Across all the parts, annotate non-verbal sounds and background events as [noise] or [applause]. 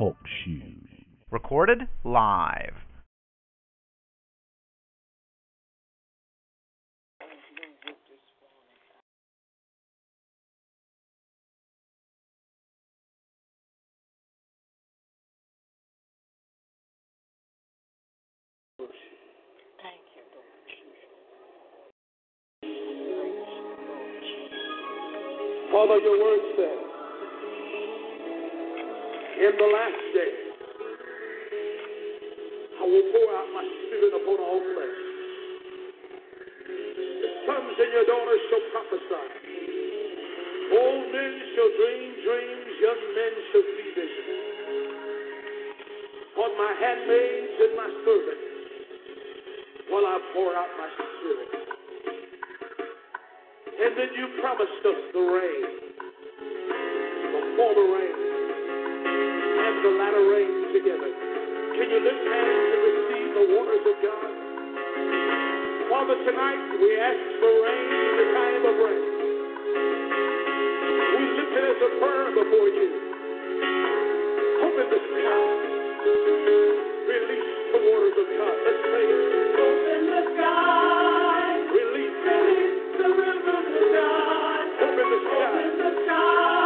Talk shoes. Recorded live. Thank you, Lord Jesus. Father, your word says, in the last day, I will pour out my spirit upon all flesh. Your sons and your daughters shall prophesy. Old men shall dream dreams, young men shall see visions. On my handmaids and my servants, while I pour out my spirit. And then you promised us the rain, the former rain, the latter rain together. Can you lift hands to receive the waters of God? Father, tonight we ask for rain in the time of rain. We lift it as a prayer before you. Open the sky. Release the waters of God. Let's pray. Open the sky. Release. Release the rivers of God. Open the sky. Open the sky.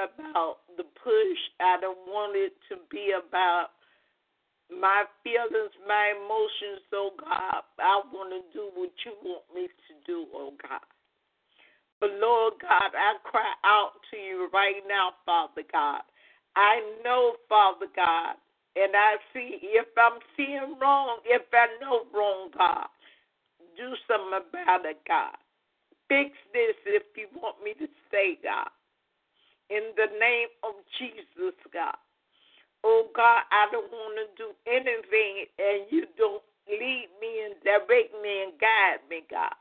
About the push. I don't want it to be about my feelings, my emotions, oh God. I want to do what you want me to do, oh God. But Lord God, I cry out to you right now, Father God. I know, Father God, and I see if I'm seeing wrong, if I know wrong, God, do something about it, God. Fix this if you want me to stay, God. In the name of Jesus, God. Oh God, I don't want to do anything and you don't lead me and direct me and guide me, God.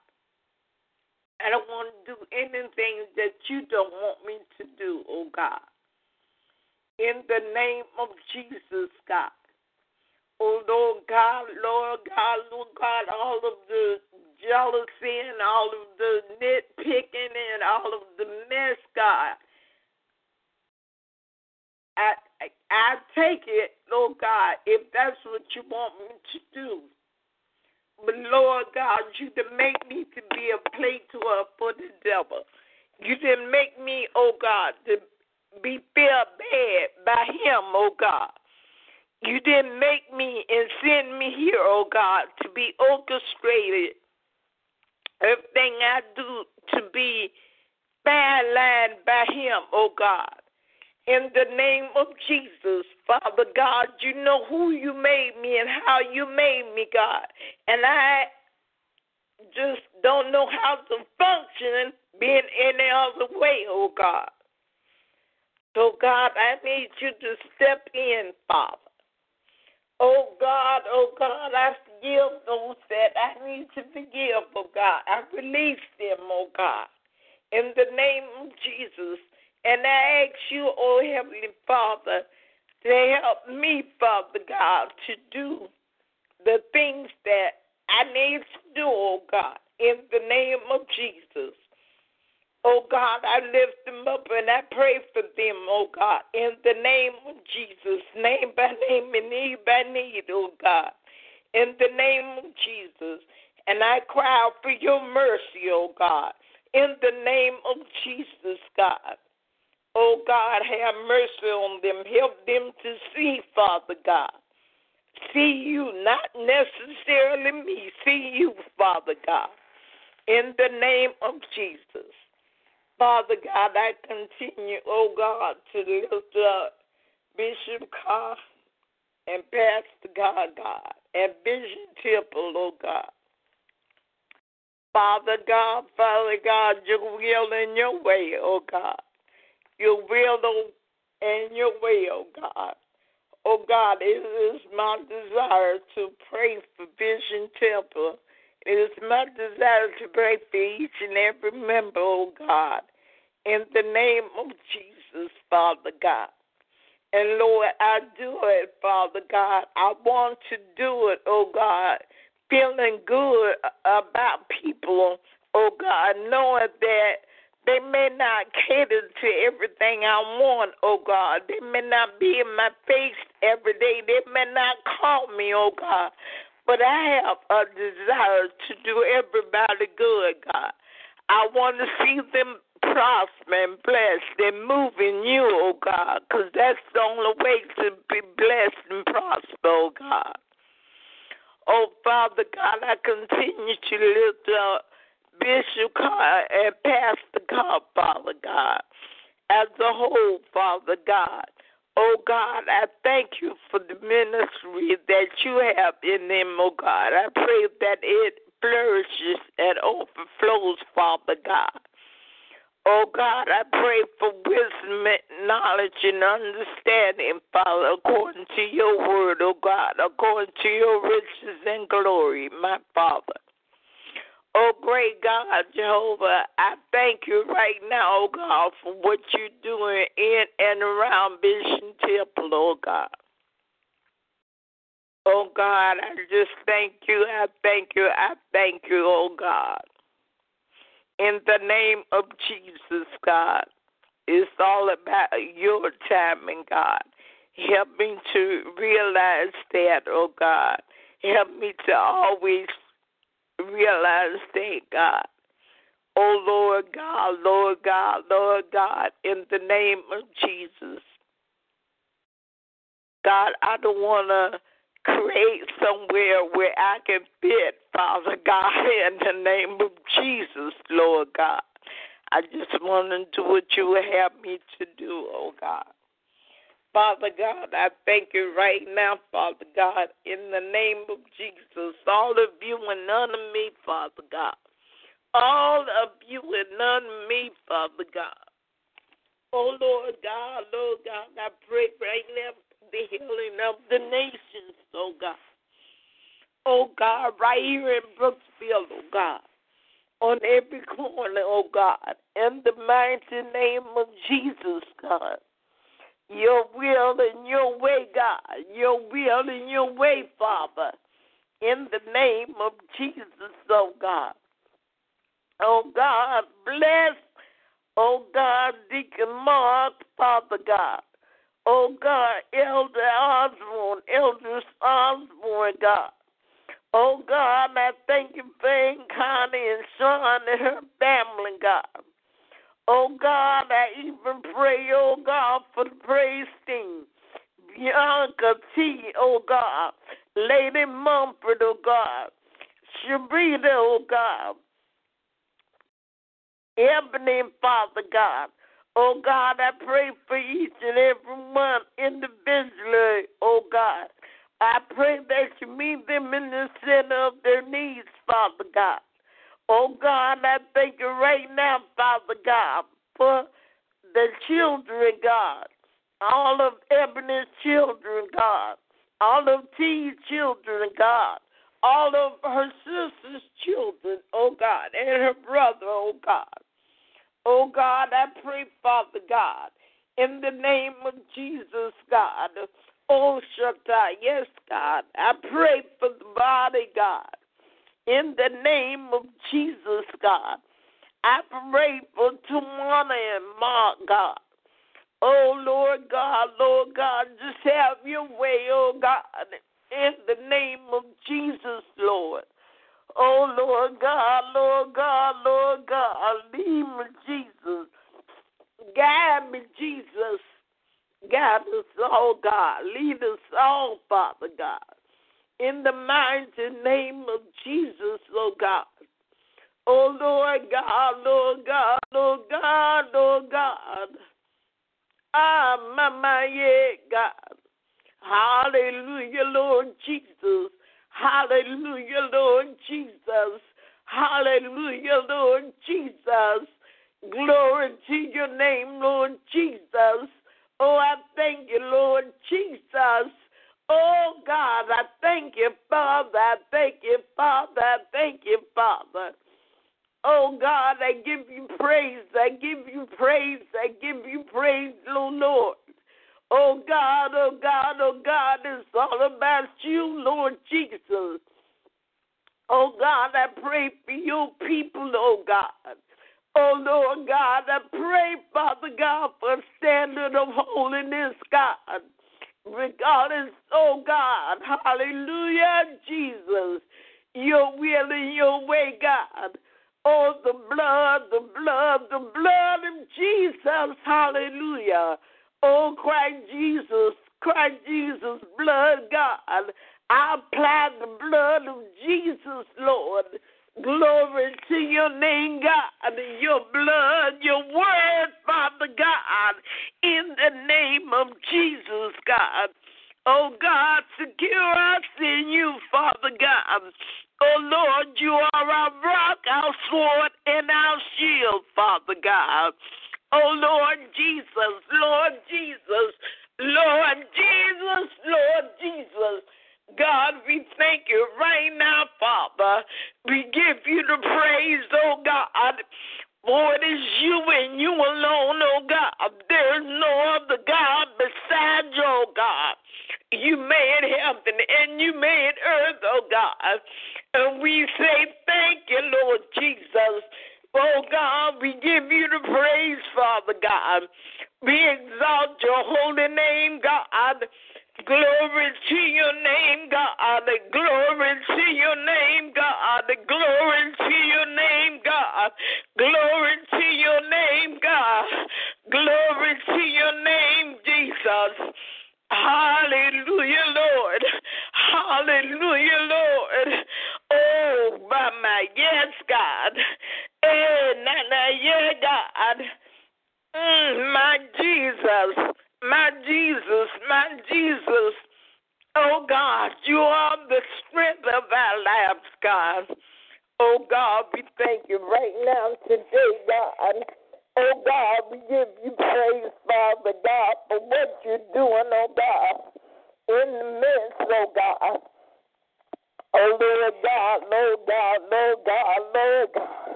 I don't want to do anything that you don't want me to do, oh God. In the name of Jesus, God. Oh Lord God, Lord God, Lord God, all of the jealousy and all of the nitpicking and all of the mess, God. I, I take it, Lord God, if that's what you want me to do. But Lord God, you didn't make me to be a player for the devil. You didn't make me, oh God, to be felt bad by him, oh God. You didn't make me and send me here, oh God, to be orchestrated. Everything I do to be line by him, oh God. In the name of Jesus, Father God, you know who you made me and how you made me, God. And I just don't know how to function being any other way, oh God. So, God, I need you to step in, Father. Oh God, oh God, I forgive those that I need to forgive, oh God. I release them, oh God, in the name of Jesus. And I ask you, oh Heavenly Father, to help me, Father God, to do the things that I need to do, oh God, in the name of Jesus. Oh God, I lift them up and I pray for them, oh God, in the name of Jesus, name by name and need by need, oh God, in the name of Jesus. And I cry out for your mercy, oh God, in the name of Jesus, God. Oh God, have mercy on them. Help them to see, Father God. See you, not necessarily me. See you, Father God. In the name of Jesus. Father God, I continue, oh God, to lift up Bishop Carr and Pastor God, God, and Bishop Temple, oh God. Father God, Father God, your will and your way, oh God. Your will and your way, oh God. Oh God, it is my desire to pray for Vision Temple it is my desire to pray for each and every member, oh God, in the name of Jesus, Father God. And Lord, I do it, Father God. I want to do it, oh God, feeling good about people, oh God, knowing that they may not cater to everything I want, oh God. They may not be in my face every day. They may not call me, oh God. But I have a desire to do everybody good, God. I want to see them prosper and blessed and move in you, oh God, because that's the only way to be blessed and prosper, oh God. Oh Father God, I continue to lift up Bishop Carr and Pastor Carr, Father God, as a whole, Father God. Oh God, I thank you for the ministry that you have in them, oh God. I pray that it flourishes and overflows, Father God. Oh God, I pray for wisdom, knowledge, and understanding, Father, according to your word, oh God, according to your riches and glory, my Father. Oh, great God, Jehovah, I thank you right now, oh God, for what you're doing in and around Vision Temple, oh God. Oh God, I just thank you, I thank you, I thank you, oh God. In the name of Jesus, God, it's all about your timing, God. Help me to realize that, oh God. Help me to always realize thank God. Oh Lord God, Lord God, Lord God, in the name of Jesus. God, I don't want to create somewhere where I can fit, Father God, [laughs] in the name of Jesus, Lord God. I just want to do what you would have me to do, oh God. Father God, I thank you right now, Father God, in the name of Jesus. All of you and none of me, Father God. All of you and none of me, Father God. Oh Lord God, Lord God, I pray right now the healing of the nations, oh God. Oh God, right here in Brooksville, oh God. On every corner, oh God. In the mighty name of Jesus, God. Your will and your way, God. Your will and your way, Father. In the name of Jesus, oh God. Oh God, bless, oh God, Deacon Mark, Father God. Oh God, Elder Osborne, Elder Osborne, God. Oh God, I thank you for Aunt Connie and Sean and her family, God. Oh God, I even pray, oh God, for the praise team. Bianca T, oh God. Lady Mumford, oh God. Sharita, oh God. Ebony, Father God. Oh God, I pray for each and every one individually, oh God. I pray that you meet them in the center of their needs, Father God. Oh God, I thank you right now, Father God, for the children, God. All of Ebony's children, God. All of T's children, God. All of her sister's children, oh God, and her brother, oh God. Oh God, I pray, Father God, in the name of Jesus, God. Oh Shaddai, yes, God. I pray for the body, God. In the name of Jesus, God. I pray for Tawana and Mark, God. Oh Lord God, Lord God, just have your way, oh God, in the name of Jesus, Lord. Oh, Lord God, Lord God, Lord God, lead me, Jesus. Guide me, Jesus. Guide us all, God. Lead us all, Father God. In the mighty name of Jesus, oh God. Oh, Lord God, Lord God, Lord God, Lord God. Ah, Mama, yeah, God. Hallelujah, Lord Jesus. Hallelujah, Lord Jesus. Hallelujah, Lord Jesus. Glory to your name, Lord Jesus. Oh, I thank you, Lord Jesus. Oh, God, I thank you, Father. I thank you, Father. I thank you, Father. Oh, God, I give you praise. I give you praise. I give you praise, Lord. Oh God, oh God, oh God, it's all about you, Lord Jesus. Oh God, I pray for your people, oh God. Oh Lord God, I pray, Father God, for standard of holiness, God. Regardless, oh God, hallelujah, Jesus, your will and your way, God. Oh, the blood, the blood, the blood of Jesus, hallelujah. Oh, Christ Jesus, Christ Jesus, blood, God. I apply the blood of Jesus, Lord. Glory to your name, God. Your blood, your word, Father God. In the name of Jesus, God. Oh, God, secure us in you, Father God. Oh Lord, you are our rock, our sword, and our shield, Father God. Oh Lord Jesus, Lord Jesus, Lord Jesus, Lord Jesus. God, we thank you right now, Father. We give you the praise, oh God. For it is you and you alone, oh God. There is no other God besides you, oh God. You made heaven and you made earth, oh God. And we say thank you, Lord Jesus. Oh God, we give you the praise, Father God. We exalt your holy name, God. Glory to your name, God. The glory to your name, God. The glory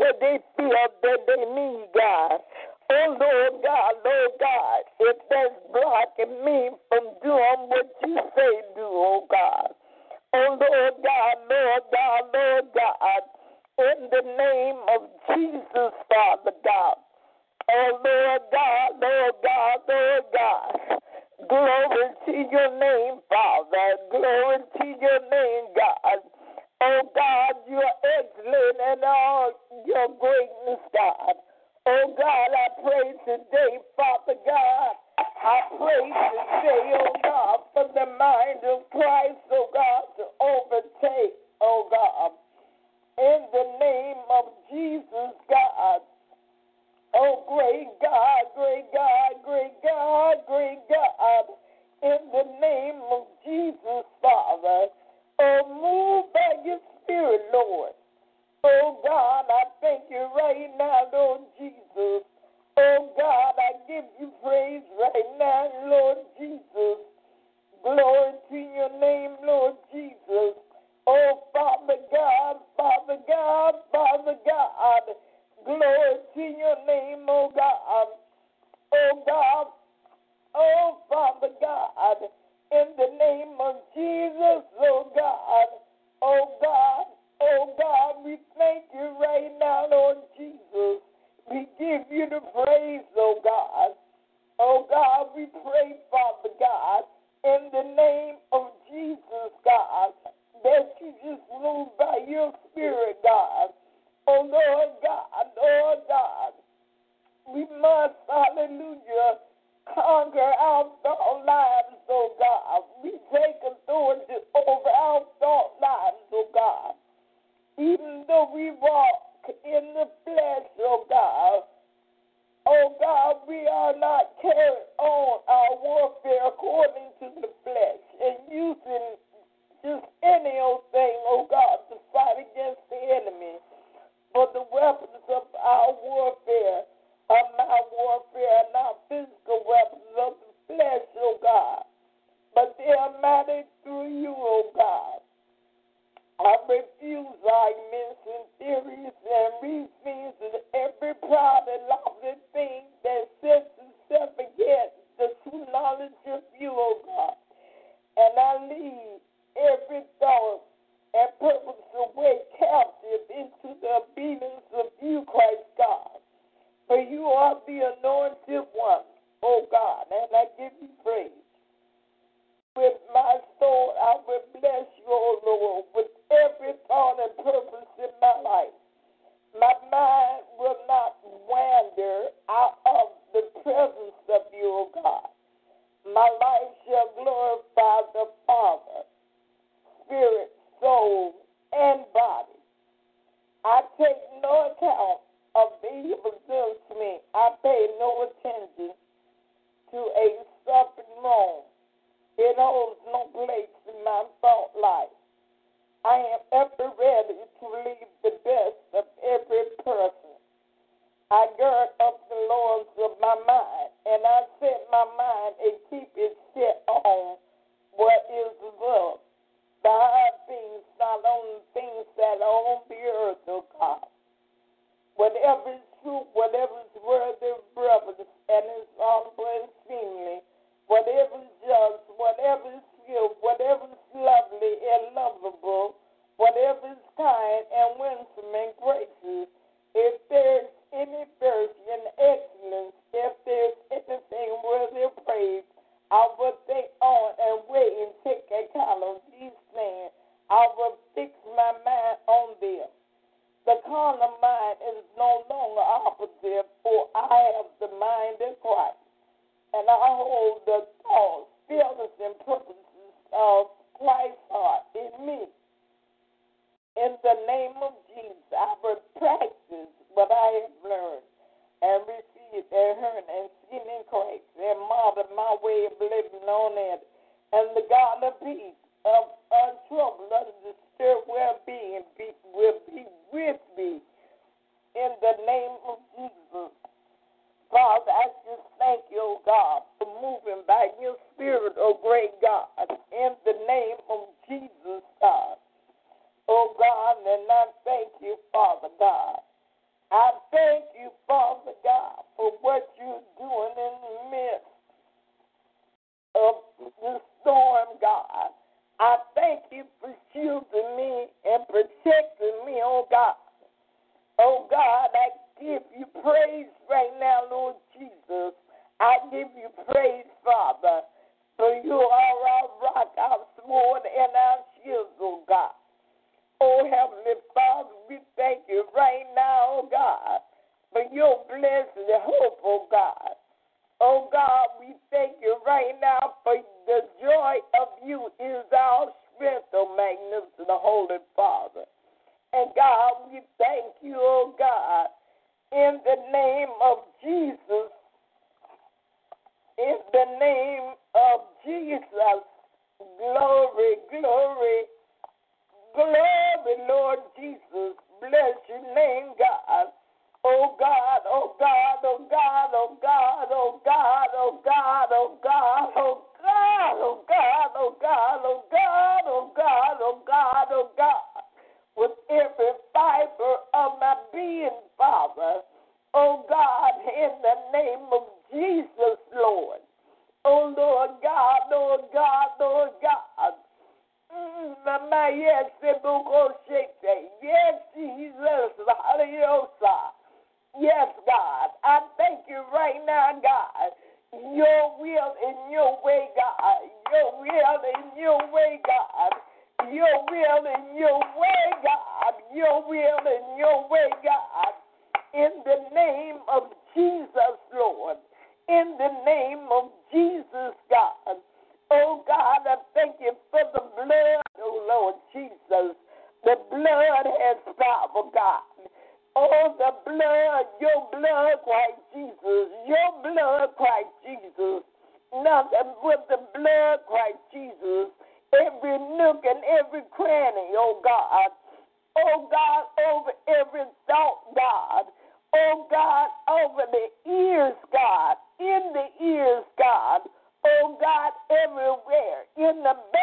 what they feel that they need, God. Oh, Lord God, Lord God, if that's blocking me Father God. Glory to your name, oh God. Oh God, oh Father God. In the name of Jesus, oh God. Oh God. Oh God, we thank you right now, Lord Jesus. We give you the praise, oh God. Oh God, we pray, Father God, in the name of Jesus, God, that you just move by your spirit, God. Oh Lord God, Lord God, we must, hallelujah, conquer our thought lives, oh God. We take authority over our thought lives, oh God even though we walk in the flesh, oh God. Oh God, we are not carrying on our warfare according to the flesh and using just any old thing, oh God, to fight against the enemy. For the weapons of our warfare are not warfare, not physical weapons of the flesh, oh God. But they are mighty through you, oh God. I refuse arguments and theories and reasonings that on the earth, oh God. Whatever is And I thank you, Father God. I thank you, Father God.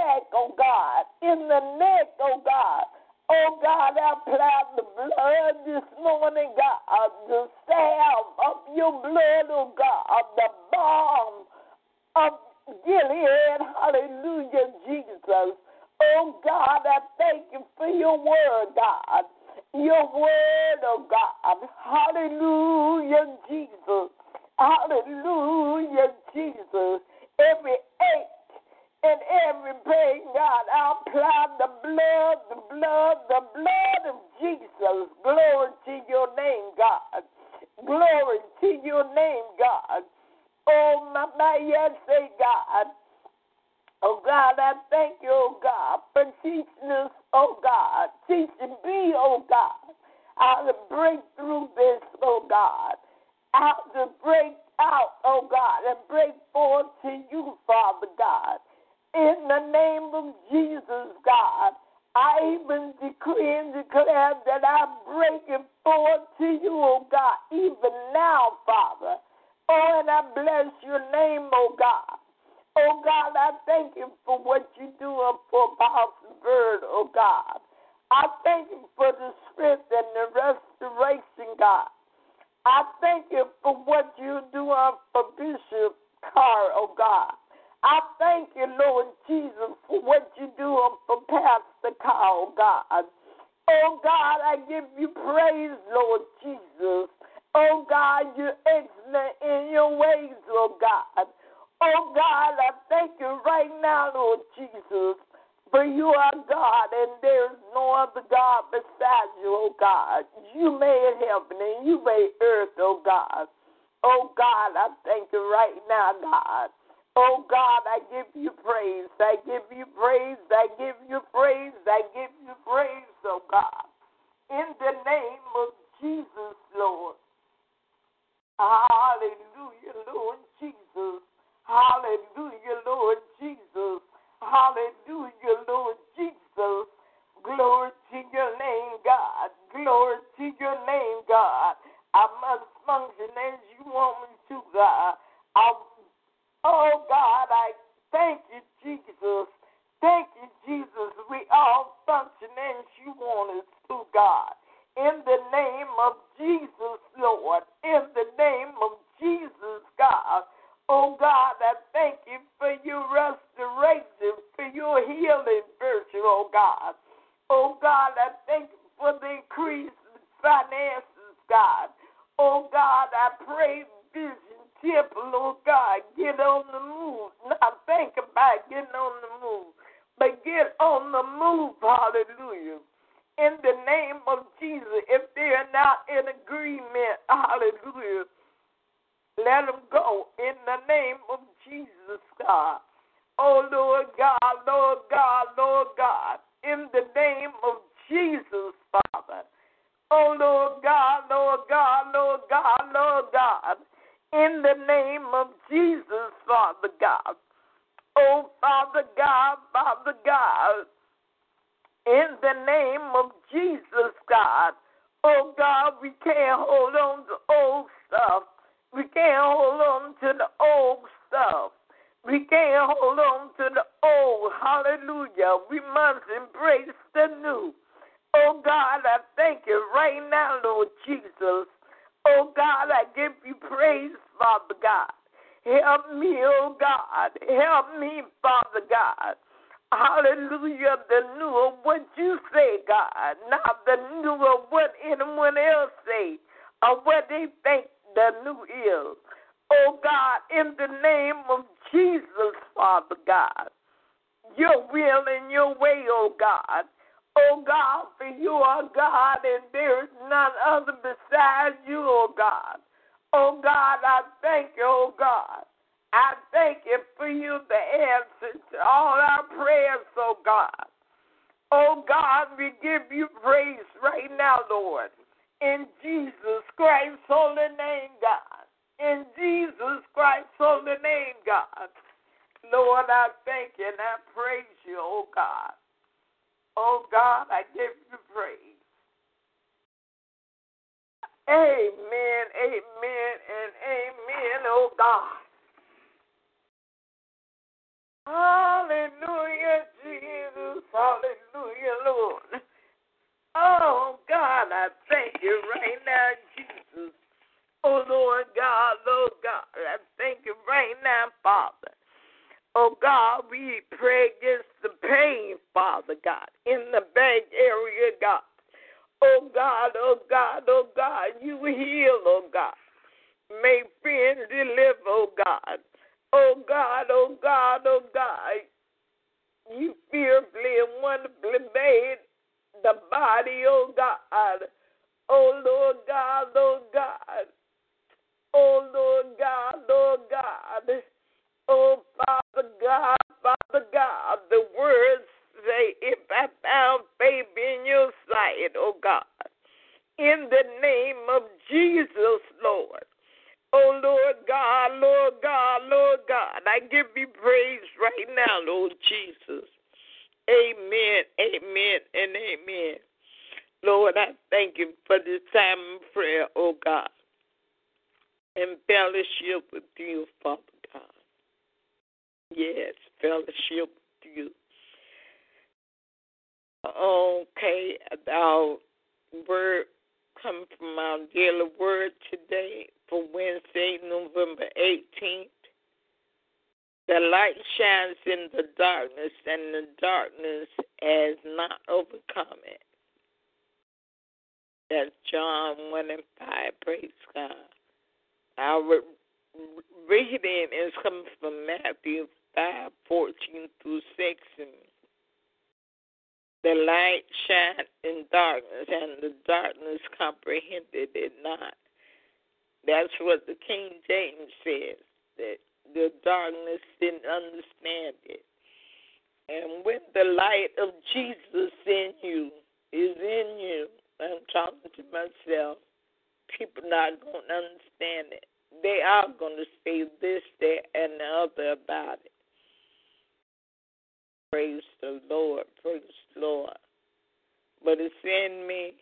neck, oh God, in the neck, oh God. Oh God, I plow the blood this morning, God, the salve of your blood, oh God, of the balm of Gilead, hallelujah, Jesus. Oh God, I thank you for your word, God. Your word, oh God. Hallelujah, Jesus. Hallelujah, Jesus. Every ache, and every pain, God. I apply the blood, the blood, the blood of Jesus. Glory to your name, God. Glory to your name, God. Oh, my, my, yes, say, God. Oh, God, I thank you, oh, God, for teaching us, oh, God. Teaching me, oh, God, how to break through this, oh, God. How to break out, oh, God, and break forth to you, Father God. In the name of Jesus, God, I even decree and declare that I'm breaking forth to you, oh God, even now, Father. Oh, and I bless your name, oh God. Oh God, I thank you for what you're doing for Apostle We can't hold on to the old. Hallelujah. We must embrace the new. Oh, God, I thank you right now, Lord Jesus. Oh God, I give you praise, Father God. Help me, oh God. Help me, Father God. Hallelujah. The new of what you say, God, not the new of what anyone else say or what they think the new is. Oh God, in the name of Jesus, Father God, your will and your way, oh God. Oh God, for you are God and there is none other besides you, oh God. Oh God, I thank you, oh God. I thank you for you, the answer to all our prayers, oh God. Oh God, we give you praise right now, Lord. In Jesus Christ's holy name, God. In Jesus Christ's holy name, God. Lord, I thank you and I praise you, oh God. Oh God, I give you praise. Amen, amen, and amen, oh God. Hallelujah, Jesus. Hallelujah, Lord. Oh God, I thank you right now. Oh Lord God, Lord God, I thank you right now, Father. Oh God, we pray against the pain, Father God, in the back area, God. Oh God, oh God, oh God, you heal, oh God. May friends deliver, oh God. Oh God, oh God, oh God. You fearfully and wonderfully made the body, oh God. Oh Lord God, oh God. Oh, Lord God, Lord God. Oh, Father God, Father God, the words say, if I found favor in your sight, oh God, in the name of Jesus, Lord. Oh, Lord God, Lord God, Lord God, I give you praise right now, Lord Jesus. Amen, amen, and amen. Lord, I thank you for this time of prayer, oh God, and fellowship with you, Father God. Yes, fellowship with you. Okay, our word coming from our daily word today for Wednesday, November 18th. The light shines in the darkness, and the darkness has not overcome it. That's John 1 and 5. Praise God. Our reading is coming from Matthew 5 14 through 16. The light shined in darkness, and the darkness comprehended it not. That's what the King James says, that the darkness didn't understand it. And when the light of Jesus in you is in you, I'm talking to myself, people not going to understand it. They are going to say this, that, and the other about it. Praise the Lord. Praise the Lord. But it's in me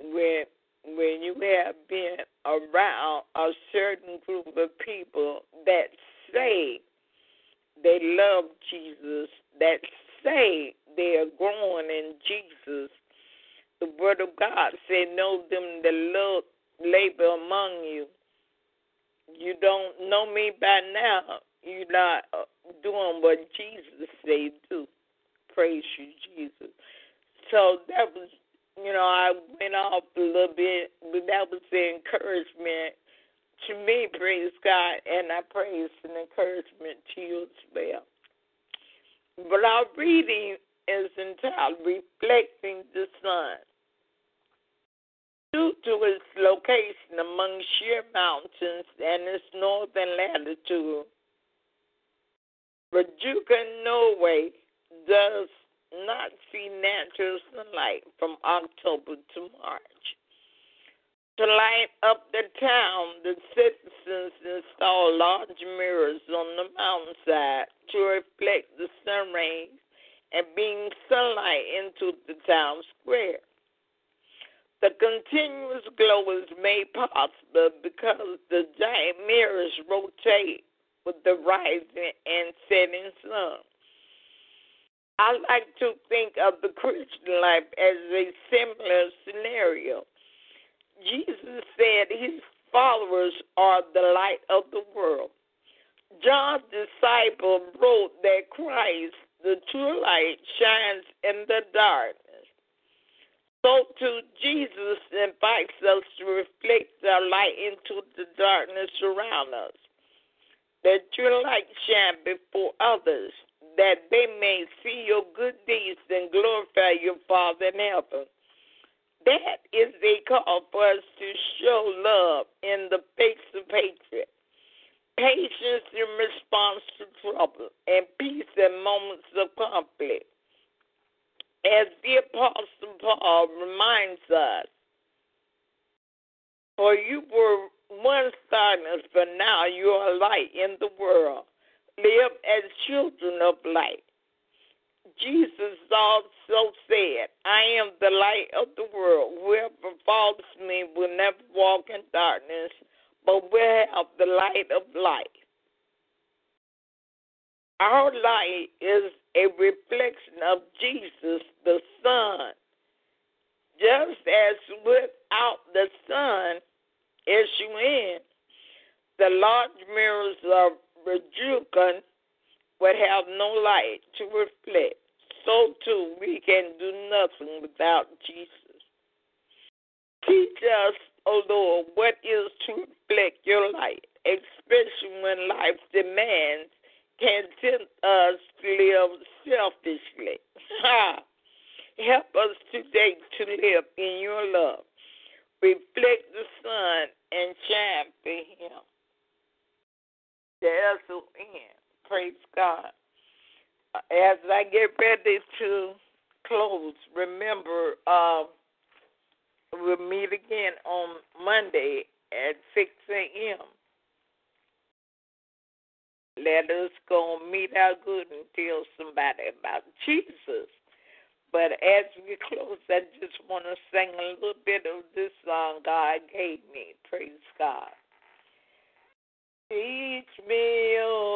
when when you have been around a certain group of people that say they love Jesus, that say they are growing in Jesus. The Word of God said, Know them that love labor among you. You don't know me by now. You're not uh, doing what Jesus said do. Praise you, Jesus. So that was, you know, I went off a little bit, but that was the encouragement to me, praise God, and I praise and encouragement to you as well. But our reading is entitled Reflecting the Sun. Due to its location among sheer mountains and its northern latitude, Rjukan, Norway does not see natural sunlight from October to March. To light up the town, the citizens install large mirrors on the mountainside to reflect the sun rays and beam sunlight into the town square. The continuous glow is made possible because the giant mirrors rotate with the rising and setting sun. I like to think of the Christian life as a similar scenario. Jesus said his followers are the light of the world. John's disciple wrote that Christ, the true light, shines in the darkness. So too, Jesus invites us to reflect our light into the darkness around us. That your light shine before others, that they may see your good deeds and glorify your Father in heaven. That is a call for us to show love in the face of hatred, patience in response to trouble, and peace in moments of conflict as the Apostle Paul reminds us, for you were once darkness, but now you are light in the world. Live as children of light. Jesus also said, I am the light of the world. Whoever follows me will never walk in darkness, but will have the light of life. Our light is a reflection of Jesus, the Son. Just as without the Son, S-U-N, the large mirrors of Rjukan would have no light to reflect. So too, we can do nothing without Jesus. Teach us, O Lord, what is to reflect your light, especially when life demands can tempt us to live selfishly. Help us today to live in your love. Reflect the sun and shine for him. That's the end. Praise God. As I get ready to close, remember uh, we'll meet again on Monday at 6 a.m. Let us go meet our good and tell somebody about Jesus. But as we close, I just want to sing a little bit of this song God gave me. Praise God. Teach me, oh